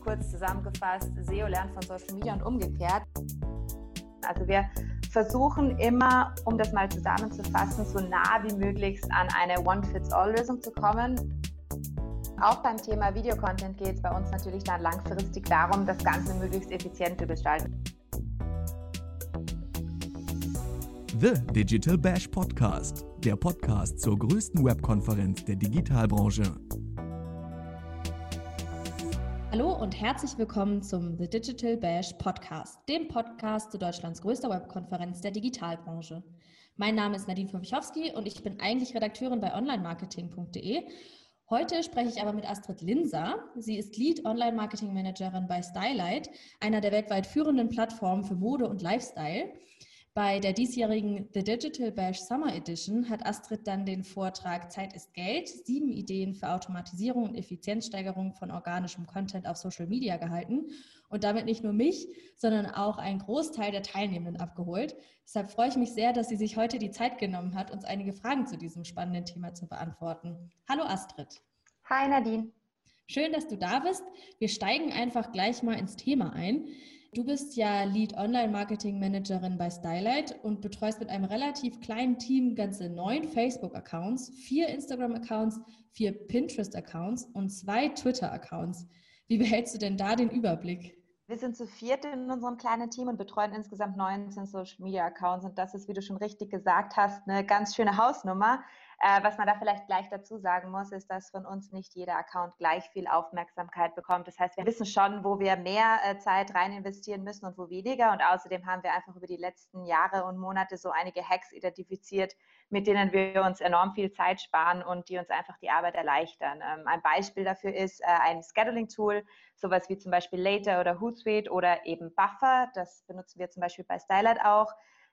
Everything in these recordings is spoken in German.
kurz zusammengefasst, SEO lernt von Social Media und umgekehrt. Also wir versuchen immer, um das mal zusammenzufassen, so nah wie möglich an eine One-Fits-All-Lösung zu kommen. Auch beim Thema Videocontent geht es bei uns natürlich dann langfristig darum, das Ganze möglichst effizient zu gestalten. The Digital Bash Podcast, der Podcast zur größten Webkonferenz der Digitalbranche. Hallo und herzlich willkommen zum The Digital Bash Podcast, dem Podcast zu Deutschlands größter Webkonferenz der Digitalbranche. Mein Name ist Nadine Fomichowski und ich bin eigentlich Redakteurin bei onlinemarketing.de. Heute spreche ich aber mit Astrid Linser. Sie ist Lead Online Marketing Managerin bei Stylight, einer der weltweit führenden Plattformen für Mode und Lifestyle. Bei der diesjährigen The Digital Bash Summer Edition hat Astrid dann den Vortrag Zeit ist Geld, sieben Ideen für Automatisierung und Effizienzsteigerung von organischem Content auf Social Media gehalten und damit nicht nur mich, sondern auch einen Großteil der Teilnehmenden abgeholt. Deshalb freue ich mich sehr, dass sie sich heute die Zeit genommen hat, uns einige Fragen zu diesem spannenden Thema zu beantworten. Hallo Astrid. Hi Nadine. Schön, dass du da bist. Wir steigen einfach gleich mal ins Thema ein. Du bist ja Lead Online Marketing Managerin bei Stylight und betreust mit einem relativ kleinen Team ganze neun Facebook-Accounts, vier Instagram-Accounts, vier Pinterest-Accounts und zwei Twitter-Accounts. Wie behältst du denn da den Überblick? Wir sind zu viert in unserem kleinen Team und betreuen insgesamt 19 Social Media Accounts. Und das ist, wie du schon richtig gesagt hast, eine ganz schöne Hausnummer. Äh, was man da vielleicht gleich dazu sagen muss, ist, dass von uns nicht jeder Account gleich viel Aufmerksamkeit bekommt. Das heißt, wir wissen schon, wo wir mehr äh, Zeit rein investieren müssen und wo weniger. Und außerdem haben wir einfach über die letzten Jahre und Monate so einige Hacks identifiziert, mit denen wir uns enorm viel Zeit sparen und die uns einfach die Arbeit erleichtern. Ähm, ein Beispiel dafür ist äh, ein Scheduling-Tool, sowas wie zum Beispiel Later oder Hootsuite oder eben Buffer. Das benutzen wir zum Beispiel bei Stylight auch.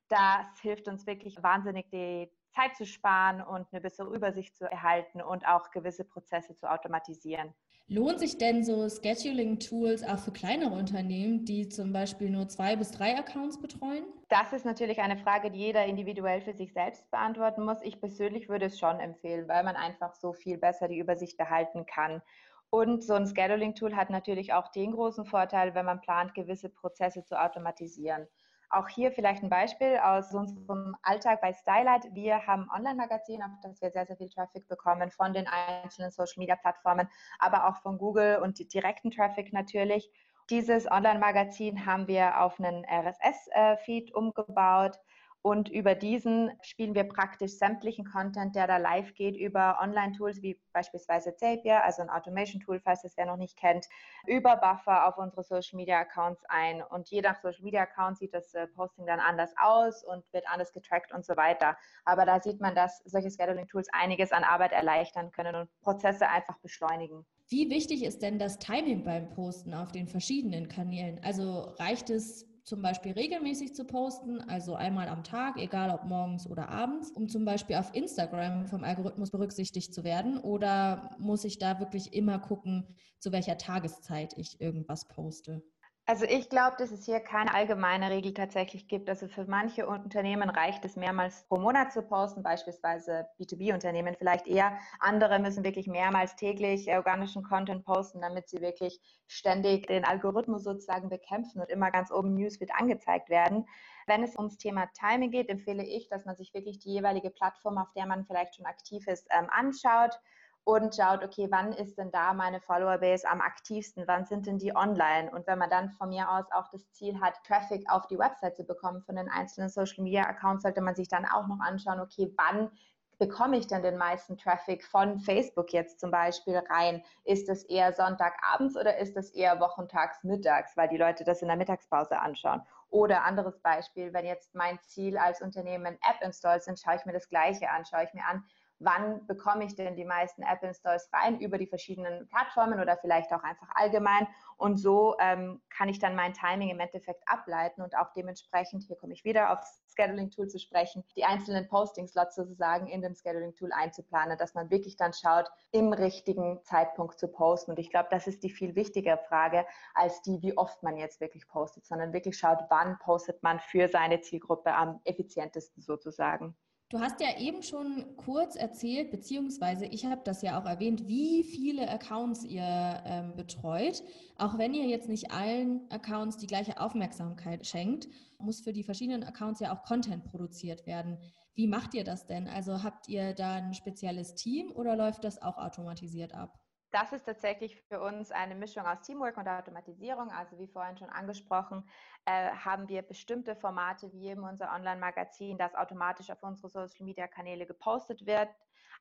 Das hilft uns wirklich wahnsinnig, die Zeit zu sparen und eine bessere Übersicht zu erhalten und auch gewisse Prozesse zu automatisieren. Lohnt sich denn so Scheduling-Tools auch für kleinere Unternehmen, die zum Beispiel nur zwei bis drei Accounts betreuen? Das ist natürlich eine Frage, die jeder individuell für sich selbst beantworten muss. Ich persönlich würde es schon empfehlen, weil man einfach so viel besser die Übersicht behalten kann. Und so ein Scheduling-Tool hat natürlich auch den großen Vorteil, wenn man plant, gewisse Prozesse zu automatisieren. Auch hier vielleicht ein Beispiel aus unserem Alltag bei Stylight. Wir haben Online-Magazin, auf das wir sehr, sehr viel Traffic bekommen von den einzelnen Social-Media-Plattformen, aber auch von Google und direkten Traffic natürlich. Dieses Online-Magazin haben wir auf einen RSS-Feed umgebaut und über diesen spielen wir praktisch sämtlichen Content, der da live geht, über Online-Tools wie beispielsweise Zapier, also ein Automation-Tool, falls das wer noch nicht kennt, über Buffer auf unsere Social-Media-Accounts ein. Und je nach Social-Media-Account sieht das äh, Posting dann anders aus und wird anders getrackt und so weiter. Aber da sieht man, dass solche Scheduling-Tools einiges an Arbeit erleichtern können und Prozesse einfach beschleunigen. Wie wichtig ist denn das Timing beim Posten auf den verschiedenen Kanälen? Also reicht es zum Beispiel regelmäßig zu posten, also einmal am Tag, egal ob morgens oder abends, um zum Beispiel auf Instagram vom Algorithmus berücksichtigt zu werden? Oder muss ich da wirklich immer gucken, zu welcher Tageszeit ich irgendwas poste? Also ich glaube, dass es hier keine allgemeine Regel tatsächlich gibt. Also für manche Unternehmen reicht es mehrmals pro Monat zu posten, beispielsweise B2B-Unternehmen vielleicht eher. Andere müssen wirklich mehrmals täglich organischen Content posten, damit sie wirklich ständig den Algorithmus sozusagen bekämpfen und immer ganz oben News wird angezeigt werden. Wenn es ums Thema Timing geht, empfehle ich, dass man sich wirklich die jeweilige Plattform, auf der man vielleicht schon aktiv ist, ähm, anschaut und schaut, okay, wann ist denn da meine Follower-Base am aktivsten, wann sind denn die online? Und wenn man dann von mir aus auch das Ziel hat, Traffic auf die Website zu bekommen von den einzelnen Social-Media-Accounts, sollte man sich dann auch noch anschauen, okay, wann bekomme ich denn den meisten Traffic von Facebook jetzt zum Beispiel rein? Ist das eher Sonntagabends oder ist das eher wochentags mittags, weil die Leute das in der Mittagspause anschauen? Oder anderes Beispiel, wenn jetzt mein Ziel als Unternehmen App-Installs sind, schaue ich mir das Gleiche an, schaue ich mir an, wann bekomme ich denn die meisten App-Installs rein über die verschiedenen Plattformen oder vielleicht auch einfach allgemein. Und so ähm, kann ich dann mein Timing im Endeffekt ableiten und auch dementsprechend, hier komme ich wieder aufs Scheduling-Tool zu sprechen, die einzelnen Posting-Slots sozusagen in dem Scheduling-Tool einzuplanen, dass man wirklich dann schaut, im richtigen Zeitpunkt zu posten. Und ich glaube, das ist die viel wichtigere Frage als die, wie oft man jetzt wirklich postet, sondern wirklich schaut, wann postet man für seine Zielgruppe am effizientesten sozusagen. Du hast ja eben schon kurz erzählt, beziehungsweise ich habe das ja auch erwähnt, wie viele Accounts ihr ähm, betreut. Auch wenn ihr jetzt nicht allen Accounts die gleiche Aufmerksamkeit schenkt, muss für die verschiedenen Accounts ja auch Content produziert werden. Wie macht ihr das denn? Also habt ihr da ein spezielles Team oder läuft das auch automatisiert ab? Das ist tatsächlich für uns eine Mischung aus Teamwork und Automatisierung. Also wie vorhin schon angesprochen, äh, haben wir bestimmte Formate wie eben unser Online-Magazin, das automatisch auf unsere Social-Media-Kanäle gepostet wird.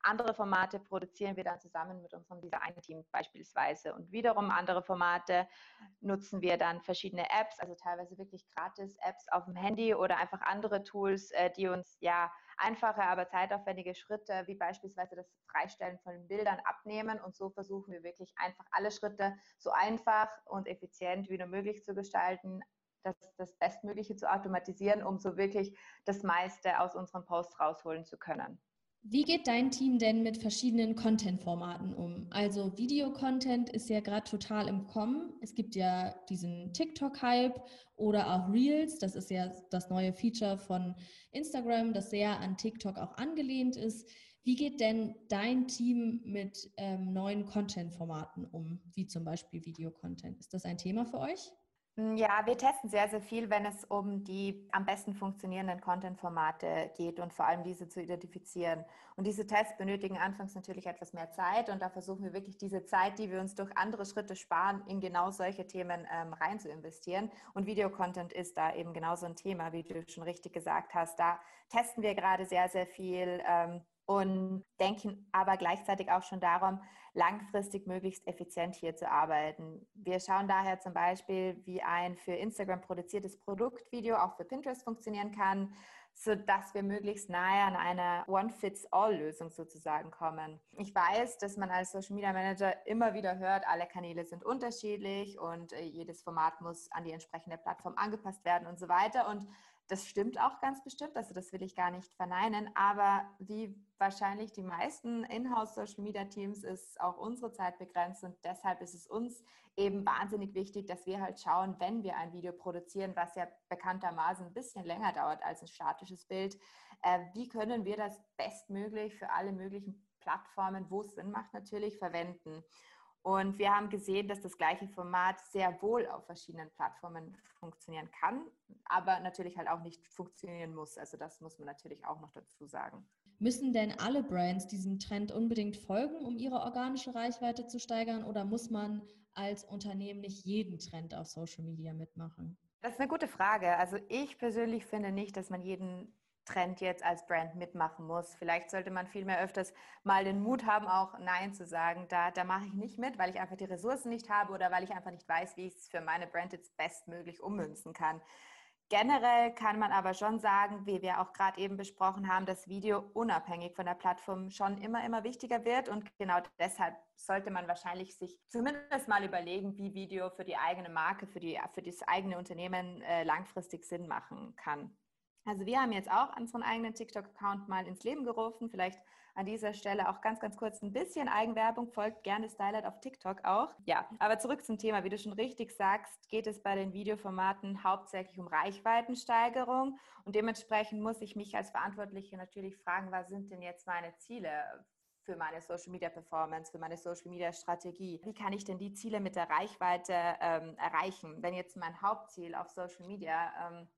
Andere Formate produzieren wir dann zusammen mit unserem Design-Team beispielsweise. Und wiederum andere Formate nutzen wir dann verschiedene Apps, also teilweise wirklich gratis Apps auf dem Handy oder einfach andere Tools, äh, die uns ja einfache, aber zeitaufwendige Schritte, wie beispielsweise das Freistellen von Bildern abnehmen. Und so versuchen wir wirklich einfach alle Schritte so einfach und effizient wie nur möglich zu gestalten, das, das Bestmögliche zu automatisieren, um so wirklich das meiste aus unseren Posts rausholen zu können. Wie geht dein Team denn mit verschiedenen Content-Formaten um? Also Videocontent ist ja gerade total im Kommen. Es gibt ja diesen TikTok-Hype oder auch Reels. Das ist ja das neue Feature von Instagram, das sehr an TikTok auch angelehnt ist. Wie geht denn dein Team mit ähm, neuen Content-Formaten um, wie zum Beispiel Videocontent? Ist das ein Thema für euch? Hm, ja, wir testen sehr, sehr viel, wenn es um die am besten funktionierenden Content-Formate geht und vor allem diese zu identifizieren. Und diese Tests benötigen anfangs natürlich etwas mehr Zeit und da versuchen wir wirklich diese Zeit, die wir uns durch andere Schritte sparen, in genau solche Themen ähm, rein zu investieren. Und Videocontent ist da eben genauso ein Thema, wie du schon richtig gesagt hast. Da testen wir gerade sehr, sehr viel. Ähm, und denken aber gleichzeitig auch schon darum, langfristig möglichst effizient hier zu arbeiten. Wir schauen daher zum Beispiel, wie ein für Instagram produziertes Produktvideo auch für Pinterest funktionieren kann, sodass wir möglichst nahe an einer One-Fits-All-Lösung sozusagen kommen. Ich weiß, dass man als Social Media Manager immer wieder hört, alle Kanäle sind unterschiedlich und äh, jedes Format muss an die entsprechende Plattform angepasst werden und so weiter. Und das stimmt auch ganz bestimmt, also das will ich gar nicht verneinen, aber wie wahrscheinlich die meisten Inhouse-Social-Media-Teams ist auch unsere Zeit begrenzt und deshalb ist es uns eben wahnsinnig wichtig, dass wir halt schauen, wenn wir ein Video produzieren, was ja bekanntermaßen ein bisschen länger dauert als ein statisches Bild, äh, wie können wir das bestmöglich für alle möglichen Plattformen, wo es Sinn macht, natürlich verwenden. Und wir haben gesehen, dass das gleiche Format sehr wohl auf verschiedenen Plattformen funktionieren kann, aber natürlich halt auch nicht funktionieren muss. Also das muss man natürlich auch noch dazu sagen. Müssen denn alle Brands diesem Trend unbedingt folgen, um ihre organische Reichweite zu steigern? Oder muss man als Unternehmen nicht jeden Trend auf Social Media mitmachen? Das ist eine gute Frage. Also ich persönlich finde nicht, dass man jeden Trend jetzt als Brand mitmachen muss. Vielleicht sollte man viel mehr öfters mal den Mut haben, auch Nein zu sagen. Da, da mache ich nicht mit, weil ich einfach die Ressourcen nicht habe oder weil ich einfach nicht weiß, wie ich es für meine Brand jetzt bestmöglich ummünzen kann. Generell kann man aber schon sagen, wie wir auch gerade eben besprochen haben, dass Video unabhängig von der Plattform schon immer, immer wichtiger wird. Und genau deshalb sollte man wahrscheinlich sich zumindest mal überlegen, wie Video für die eigene Marke, für, die, für das eigene Unternehmen äh, langfristig Sinn machen kann. Also wir haben jetzt auch unseren eigenen TikTok-Account mal ins Leben gerufen. Vielleicht an dieser Stelle auch ganz, ganz kurz ein bisschen Eigenwerbung. Folgt gerne Stylight auf TikTok auch. Ja, aber zurück zum Thema. Wie du schon richtig sagst, geht es bei den Videoformaten hauptsächlich um Reichweitensteigerung. Und dementsprechend muss ich mich als Verantwortliche natürlich fragen, was sind denn jetzt meine Ziele für meine Social Media Performance, für meine Social Media Strategie. Wie kann ich denn die Ziele mit der Reichweite ähm, erreichen? Wenn jetzt mein Hauptziel auf Social Media ähm,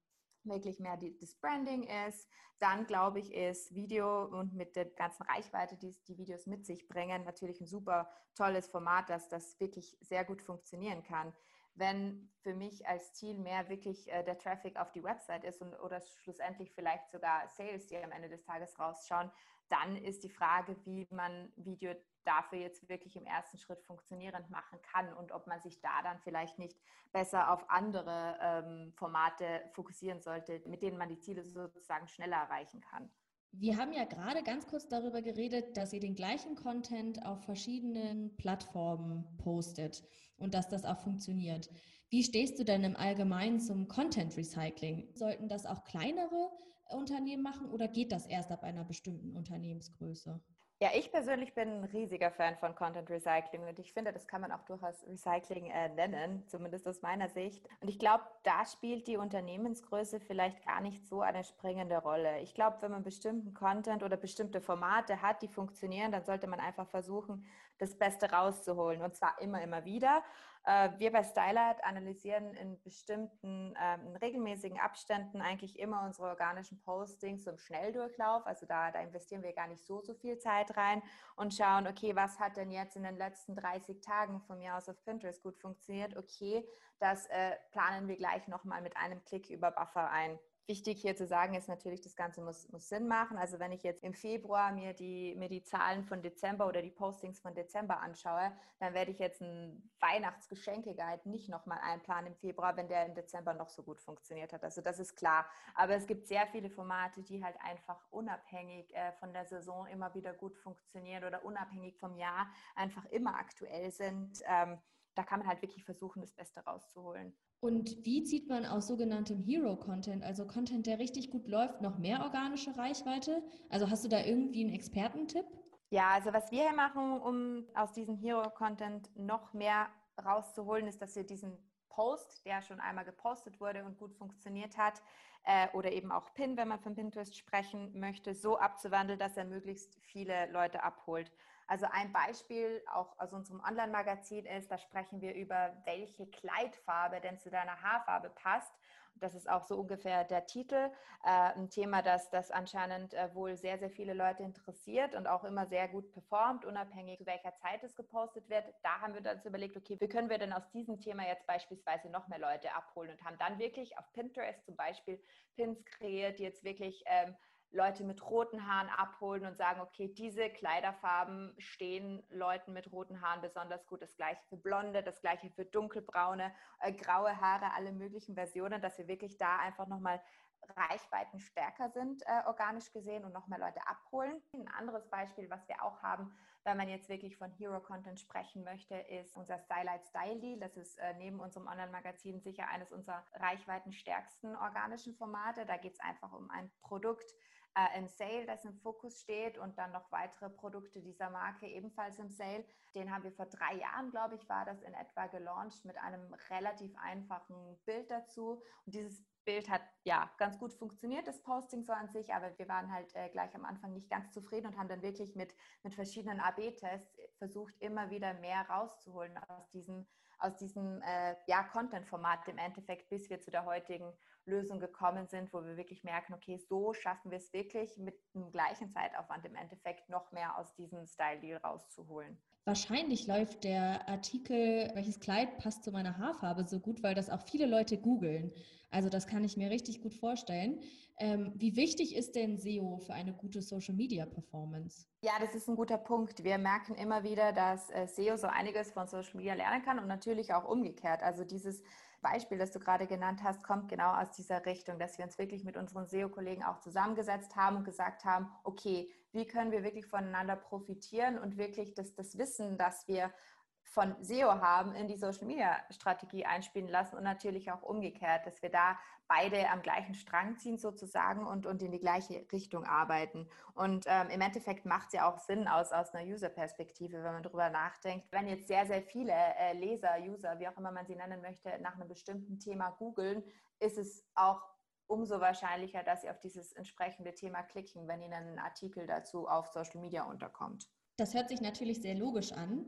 wirklich mehr die, das Branding ist. Dann glaube ich, ist Video und mit der ganzen Reichweite, die die Videos mit sich bringen, natürlich ein super tolles Format, dass das wirklich sehr gut funktionieren kann. Wenn für mich als Ziel mehr wirklich äh, der Traffic auf die Website ist und, oder schlussendlich vielleicht sogar Sales, die am Ende des Tages rausschauen, dann ist die Frage, wie man Video dafür jetzt wirklich im ersten Schritt funktionierend machen kann und ob man sich da dann vielleicht nicht besser auf andere ähm, Formate fokussieren sollte, mit denen man die Ziele sozusagen schneller erreichen kann. Wir haben ja gerade ganz kurz darüber geredet, dass ihr den gleichen Content auf verschiedenen Plattformen postet und dass das auch funktioniert. Wie stehst du denn im Allgemeinen zum Content Recycling? Sollten das auch kleinere Unternehmen machen oder geht das erst ab einer bestimmten Unternehmensgröße? Ja, ich persönlich bin ein riesiger Fan von Content Recycling und ich finde, das kann man auch durchaus Recycling äh, nennen, zumindest aus meiner Sicht. Und ich glaube, da spielt die Unternehmensgröße vielleicht gar nicht so eine springende Rolle. Ich glaube, wenn man bestimmten Content oder bestimmte Formate hat, die funktionieren, dann sollte man einfach versuchen, das Beste rauszuholen und zwar immer, immer wieder. Äh, wir bei Stylart analysieren in bestimmten, ähm, in regelmäßigen Abständen eigentlich immer unsere organischen Postings im Schnelldurchlauf. Also da, da investieren wir gar nicht so, so viel Zeit rein und schauen, okay, was hat denn jetzt in den letzten 30 Tagen von mir aus auf Pinterest gut funktioniert? Okay, das äh, planen wir gleich nochmal mit einem Klick über Buffer ein. Wichtig hier zu sagen ist natürlich, das Ganze muss, muss Sinn machen. Also wenn ich jetzt im Februar mir die, mir die Zahlen von Dezember oder die Postings von Dezember anschaue, dann werde ich jetzt einen Weihnachtsgeschenke-Guide nicht nochmal einplanen im Februar, wenn der im Dezember noch so gut funktioniert hat. Also das ist klar. Aber es gibt sehr viele Formate, die halt einfach unabhängig äh, von der Saison immer wieder gut funktionieren oder unabhängig vom Jahr einfach immer aktuell sind. Da kann man halt wirklich versuchen, das Beste rauszuholen. Und wie zieht man aus sogenanntem Hero-Content, also Content, der richtig gut läuft, noch mehr organische Reichweite? Also hast du da irgendwie einen Expertentipp? Ja, also was wir hier machen, um aus diesem Hero-Content noch mehr rauszuholen, ist, dass wir diesen Post, der schon einmal gepostet wurde und gut funktioniert hat, äh, oder eben auch Pin, wenn man von Pinterest sprechen möchte, so abzuwandeln, dass er möglichst viele Leute abholt. Also ein Beispiel auch aus unserem Online-Magazin ist, da sprechen wir über, welche Kleidfarbe denn zu deiner Haarfarbe passt. Das ist auch so ungefähr der Titel. Äh, ein Thema, das, das anscheinend äh, wohl sehr, sehr viele Leute interessiert und auch immer sehr gut performt, unabhängig zu welcher Zeit es gepostet wird. Da haben wir uns überlegt, okay, wie können wir denn aus diesem Thema jetzt beispielsweise noch mehr Leute abholen und haben dann wirklich auf Pinterest zum Beispiel Pins kreiert, die jetzt wirklich ähm, Leute mit roten Haaren abholen und sagen, okay, diese Kleiderfarben stehen Leuten mit roten Haaren besonders gut. Das gleiche für blonde, das gleiche für dunkelbraune, äh, graue Haare, alle möglichen Versionen, dass wir wirklich da einfach nochmal Reichweiten stärker sind, äh, organisch gesehen und noch mehr Leute abholen. Ein anderes Beispiel, was wir auch haben, wenn man jetzt wirklich von Hero Content sprechen möchte, ist unser Stylight Style Deal. Das ist äh, neben unserem Online-Magazin sicher eines unserer reichweitenstärksten organischen Formate. Da geht es einfach um ein Produkt, äh, im Sale, das im Fokus steht und dann noch weitere Produkte dieser Marke ebenfalls im Sale. Den haben wir vor drei Jahren, glaube ich, war das in etwa gelauncht mit einem relativ einfachen Bild dazu. Und dieses Bild hat ja ganz gut funktioniert, das Posting so an sich, aber wir waren halt äh, gleich am Anfang nicht ganz zufrieden und haben dann wirklich mit, mit verschiedenen AB-Tests versucht, immer wieder mehr rauszuholen aus diesem, aus diesem äh, ja, Content-Format im Endeffekt, bis wir zu der heutigen Lösung gekommen sind, wo wir wirklich merken, okay, so schaffen wir es wirklich mit dem gleichen Zeitaufwand im Endeffekt noch mehr aus diesem Style-Deal rauszuholen. Wahrscheinlich läuft der Artikel, welches Kleid passt zu meiner Haarfarbe so gut, weil das auch viele Leute googeln. Also das kann ich mir richtig gut vorstellen. Ähm, wie wichtig ist denn SEO für eine gute Social-Media-Performance? Ja, das ist ein guter Punkt. Wir merken immer wieder, dass äh, SEO so einiges von Social Media lernen kann und natürlich auch umgekehrt. Also dieses Beispiel, das du gerade genannt hast, kommt genau aus dieser Richtung, dass wir uns wirklich mit unseren SEO-Kollegen auch zusammengesetzt haben und gesagt haben, okay, wie können wir wirklich voneinander profitieren und wirklich das, das Wissen, das wir von SEO haben, in die Social Media Strategie einspielen lassen und natürlich auch umgekehrt, dass wir da beide am gleichen Strang ziehen sozusagen und, und in die gleiche Richtung arbeiten. Und ähm, im Endeffekt macht es ja auch Sinn aus, aus einer User-Perspektive, wenn man darüber nachdenkt. Wenn jetzt sehr, sehr viele äh, Leser, User, wie auch immer man sie nennen möchte, nach einem bestimmten Thema googeln, ist es auch umso wahrscheinlicher, dass sie auf dieses entsprechende Thema klicken, wenn ihnen ein Artikel dazu auf Social Media unterkommt. Das hört sich natürlich sehr logisch an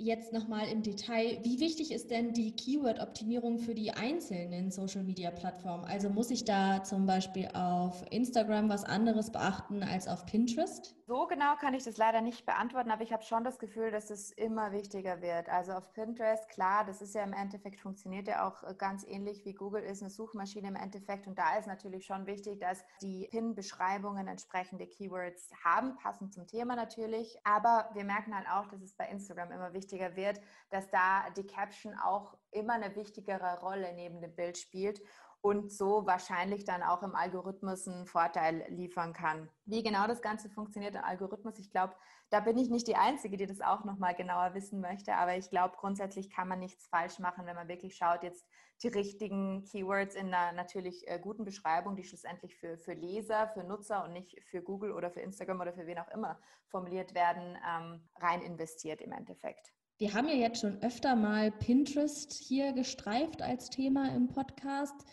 jetzt nochmal im Detail, wie wichtig ist denn die Keyword-Optimierung für die einzelnen Social-Media-Plattformen? Also muss ich da zum Beispiel auf Instagram was anderes beachten als auf Pinterest? So genau kann ich das leider nicht beantworten, aber ich habe schon das Gefühl, dass es immer wichtiger wird. Also auf Pinterest, klar, das ist ja im Endeffekt, funktioniert ja auch äh, ganz ähnlich wie Google ist, eine Suchmaschine im Endeffekt. Und da ist natürlich schon wichtig, dass die Pin-Beschreibungen entsprechende Keywords haben, passend zum Thema natürlich. Aber wir merken halt auch, dass es bei Instagram immer wichtiger wichtiger wird, dass da die Caption auch immer eine wichtigere Rolle neben dem Bild spielt. Und so wahrscheinlich dann auch im Algorithmus einen Vorteil liefern kann. Wie genau das Ganze funktioniert im Algorithmus, ich glaube, da bin ich nicht die Einzige, die das auch nochmal genauer wissen möchte, aber ich glaube, grundsätzlich kann man nichts falsch machen, wenn man wirklich schaut, jetzt die richtigen Keywords in einer natürlich äh, guten Beschreibung, die schlussendlich für, für Leser, für Nutzer und nicht für Google oder für Instagram oder für wen auch immer formuliert werden, ähm, rein investiert im Endeffekt. Wir haben ja jetzt schon öfter mal Pinterest hier gestreift als Thema im Podcast.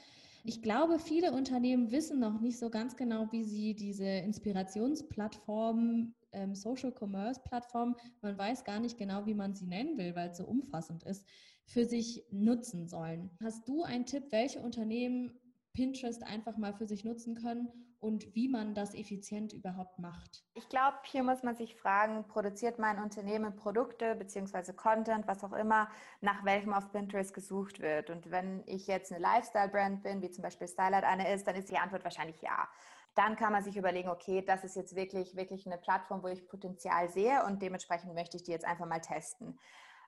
Ich glaube, viele Unternehmen wissen noch nicht so ganz genau, wie sie diese Inspirationsplattformen, ähm, Social Commerce Plattformen, man weiß gar nicht genau, wie man sie nennen will, weil es so umfassend ist, für sich nutzen sollen. Hast du einen Tipp, welche Unternehmen Pinterest einfach mal für sich nutzen können und wie man das effizient überhaupt macht? Ich glaube, hier muss man sich fragen, produziert mein Unternehmen Produkte bzw. Content, was auch immer, nach welchem auf Pinterest gesucht wird? Und wenn ich jetzt eine Lifestyle-Brand bin, wie zum Beispiel Stylight eine ist, dann ist die Antwort wahrscheinlich ja. Dann kann man sich überlegen, okay, das ist jetzt wirklich, wirklich eine Plattform, wo ich Potenzial sehe und dementsprechend möchte ich die jetzt einfach mal testen.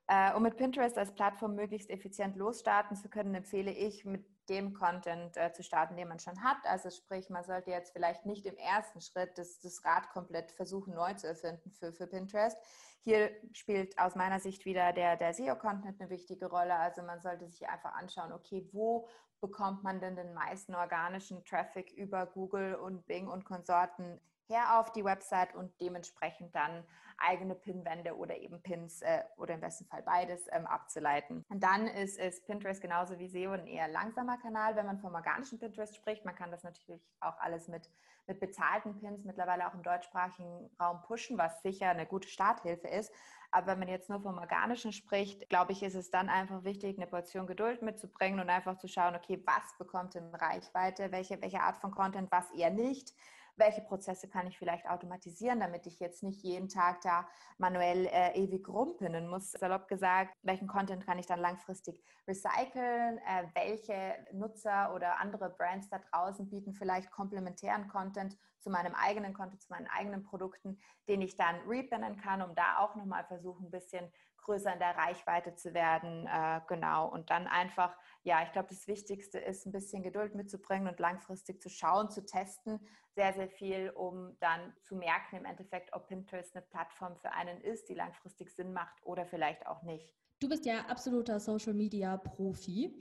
Äh, um mit Pinterest als Plattform möglichst effizient losstarten zu können, empfehle ich, mit dem Content äh, zu starten, den man schon hat. Also sprich, man sollte jetzt vielleicht nicht im ersten Schritt das, das Rad komplett versuchen, neu zu erfinden für, für Pinterest. Hier spielt aus meiner Sicht wieder der, der SEO-Content eine wichtige Rolle. Also man sollte sich einfach anschauen, okay, wo bekommt man denn den meisten organischen Traffic über Google und Bing und Konsorten her auf die Website und dementsprechend dann eigene Pinwände oder eben Pins äh, oder im besten Fall beides ähm, abzuleiten. Und dann ist, ist Pinterest genauso wie SEO ein eher langsamer Kanal, wenn man vom organischen Pinterest spricht. Man kann das natürlich auch alles mit, mit bezahlten Pins mittlerweile auch im deutschsprachigen Raum pushen, was sicher eine gute Starthilfe ist. Aber wenn man jetzt nur vom Organischen spricht, glaube ich, ist es dann einfach wichtig, eine Portion Geduld mitzubringen und einfach zu schauen, okay, was bekommt denn Reichweite, welche, welche Art von Content, was eher nicht welche Prozesse kann ich vielleicht automatisieren, damit ich jetzt nicht jeden Tag da manuell äh, ewig rumpinnen muss. Salopp gesagt, welchen Content kann ich dann langfristig recyceln, äh, welche Nutzer oder andere Brands da draußen bieten vielleicht komplementären Content zu meinem eigenen Content, zu meinen eigenen Produkten, den ich dann repinnen kann, um da auch nochmal versuchen, ein bisschen größer in der Reichweite zu werden. Äh, genau. Und dann einfach, ja, ich glaube, das Wichtigste ist, ein bisschen Geduld mitzubringen und langfristig zu schauen, zu testen. Sehr, sehr viel, um dann zu merken im Endeffekt, ob Pinterest eine Plattform für einen ist, die langfristig Sinn macht oder vielleicht auch nicht. Du bist ja absoluter Social Media Profi.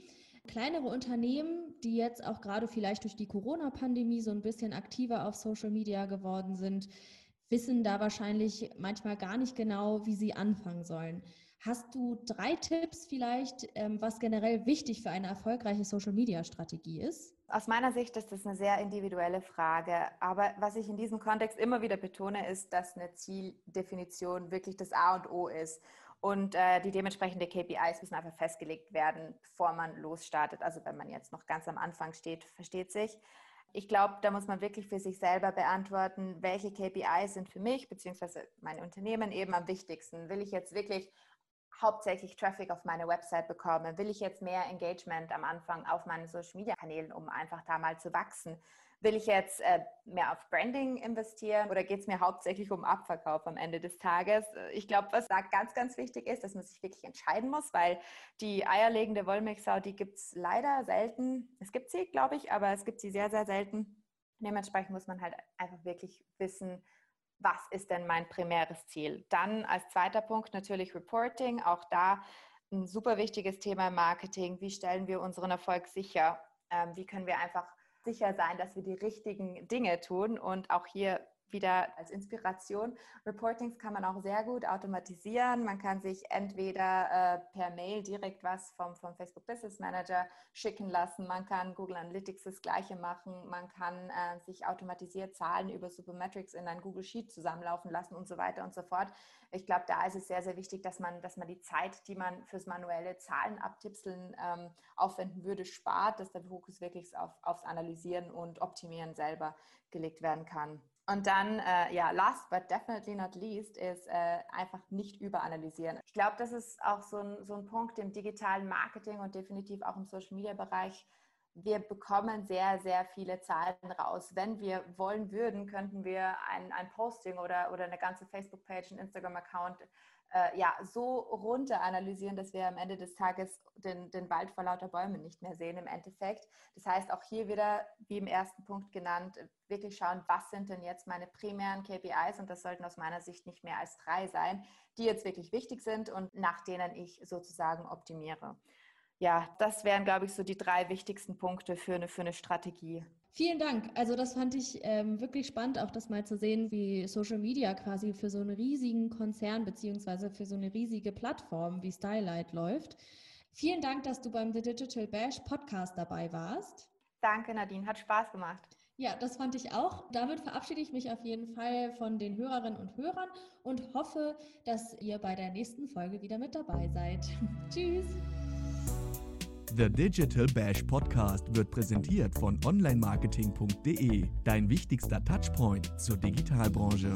Kleinere Unternehmen, die jetzt auch gerade vielleicht durch die Corona-Pandemie so ein bisschen aktiver auf Social Media geworden sind, wissen da wahrscheinlich manchmal gar nicht genau, wie sie anfangen sollen. Hast du drei Tipps vielleicht, ähm, was generell wichtig für eine erfolgreiche Social-Media-Strategie ist? Aus meiner Sicht ist das eine sehr individuelle Frage. Aber was ich in diesem Kontext immer wieder betone, ist, dass eine Zieldefinition wirklich das A und O ist. Und äh, die dementsprechende KPIs müssen einfach festgelegt werden, bevor man losstartet. Also wenn man jetzt noch ganz am Anfang steht, versteht sich. Ich glaube, da muss man wirklich für sich selber beantworten, welche KPIs sind für mich bzw. mein Unternehmen eben am wichtigsten. Will ich jetzt wirklich hauptsächlich Traffic auf meine Website bekommen? Will ich jetzt mehr Engagement am Anfang auf meinen Social-Media-Kanälen, um einfach da mal zu wachsen? Will ich jetzt äh, mehr auf Branding investieren oder geht es mir hauptsächlich um Abverkauf am Ende des Tages? Ich glaube, was da ganz, ganz wichtig ist, dass man sich wirklich entscheiden muss, weil die eierlegende Wollmilchsau, die gibt es leider selten. Es gibt sie, glaube ich, aber es gibt sie sehr, sehr selten. Dementsprechend muss man halt einfach wirklich wissen, was ist denn mein primäres Ziel? Dann als zweiter Punkt natürlich Reporting. Auch da ein super wichtiges Thema im Marketing. Wie stellen wir unseren Erfolg sicher? Ähm, wie können wir einfach sicher sein, dass wir die richtigen Dinge tun. Und auch hier wieder als Inspiration. Reportings kann man auch sehr gut automatisieren. Man kann sich entweder äh, per Mail direkt was vom, vom Facebook Business Manager schicken lassen. Man kann Google Analytics das gleiche machen. Man kann äh, sich automatisiert Zahlen über Supermetrics in ein Google Sheet zusammenlaufen lassen und so weiter und so fort. Ich glaube, da ist es sehr, sehr wichtig, dass man, dass man die Zeit, die man fürs manuelle Zahlen abtipseln ähm, aufwenden würde, spart, dass der Fokus wirklich auf, aufs Analysieren und Optimieren selber gelegt werden kann. Und dann, äh, ja, last but definitely not least, ist äh, einfach nicht überanalysieren. Ich glaube, das ist auch so ein, so ein Punkt im digitalen Marketing und definitiv auch im Social-Media-Bereich. Wir bekommen sehr, sehr viele Zahlen raus. Wenn wir wollen würden, könnten wir ein, ein Posting oder, oder eine ganze Facebook-Page, ein Instagram-Account äh, ja, so runter analysieren, dass wir am Ende des Tages den, den Wald vor lauter Bäumen nicht mehr sehen im Endeffekt. Das heißt, auch hier wieder, wie im ersten Punkt genannt, wirklich schauen, was sind denn jetzt meine primären KPIs und das sollten aus meiner Sicht nicht mehr als drei sein, die jetzt wirklich wichtig sind und nach denen ich sozusagen optimiere. Ja, das wären, glaube ich, so die drei wichtigsten Punkte für eine, für eine Strategie. Vielen Dank. Also das fand ich ähm, wirklich spannend, auch das mal zu sehen, wie Social Media quasi für so einen riesigen Konzern beziehungsweise für so eine riesige Plattform wie Stylight läuft. Vielen Dank, dass du beim The Digital Bash Podcast dabei warst. Danke, Nadine. Hat Spaß gemacht. Ja, das fand ich auch. Damit verabschiede ich mich auf jeden Fall von den Hörerinnen und Hörern und hoffe, dass ihr bei der nächsten Folge wieder mit dabei seid. Tschüss. The Digital Bash Podcast wird präsentiert von onlinemarketing.de, dein wichtigster Touchpoint zur Digitalbranche.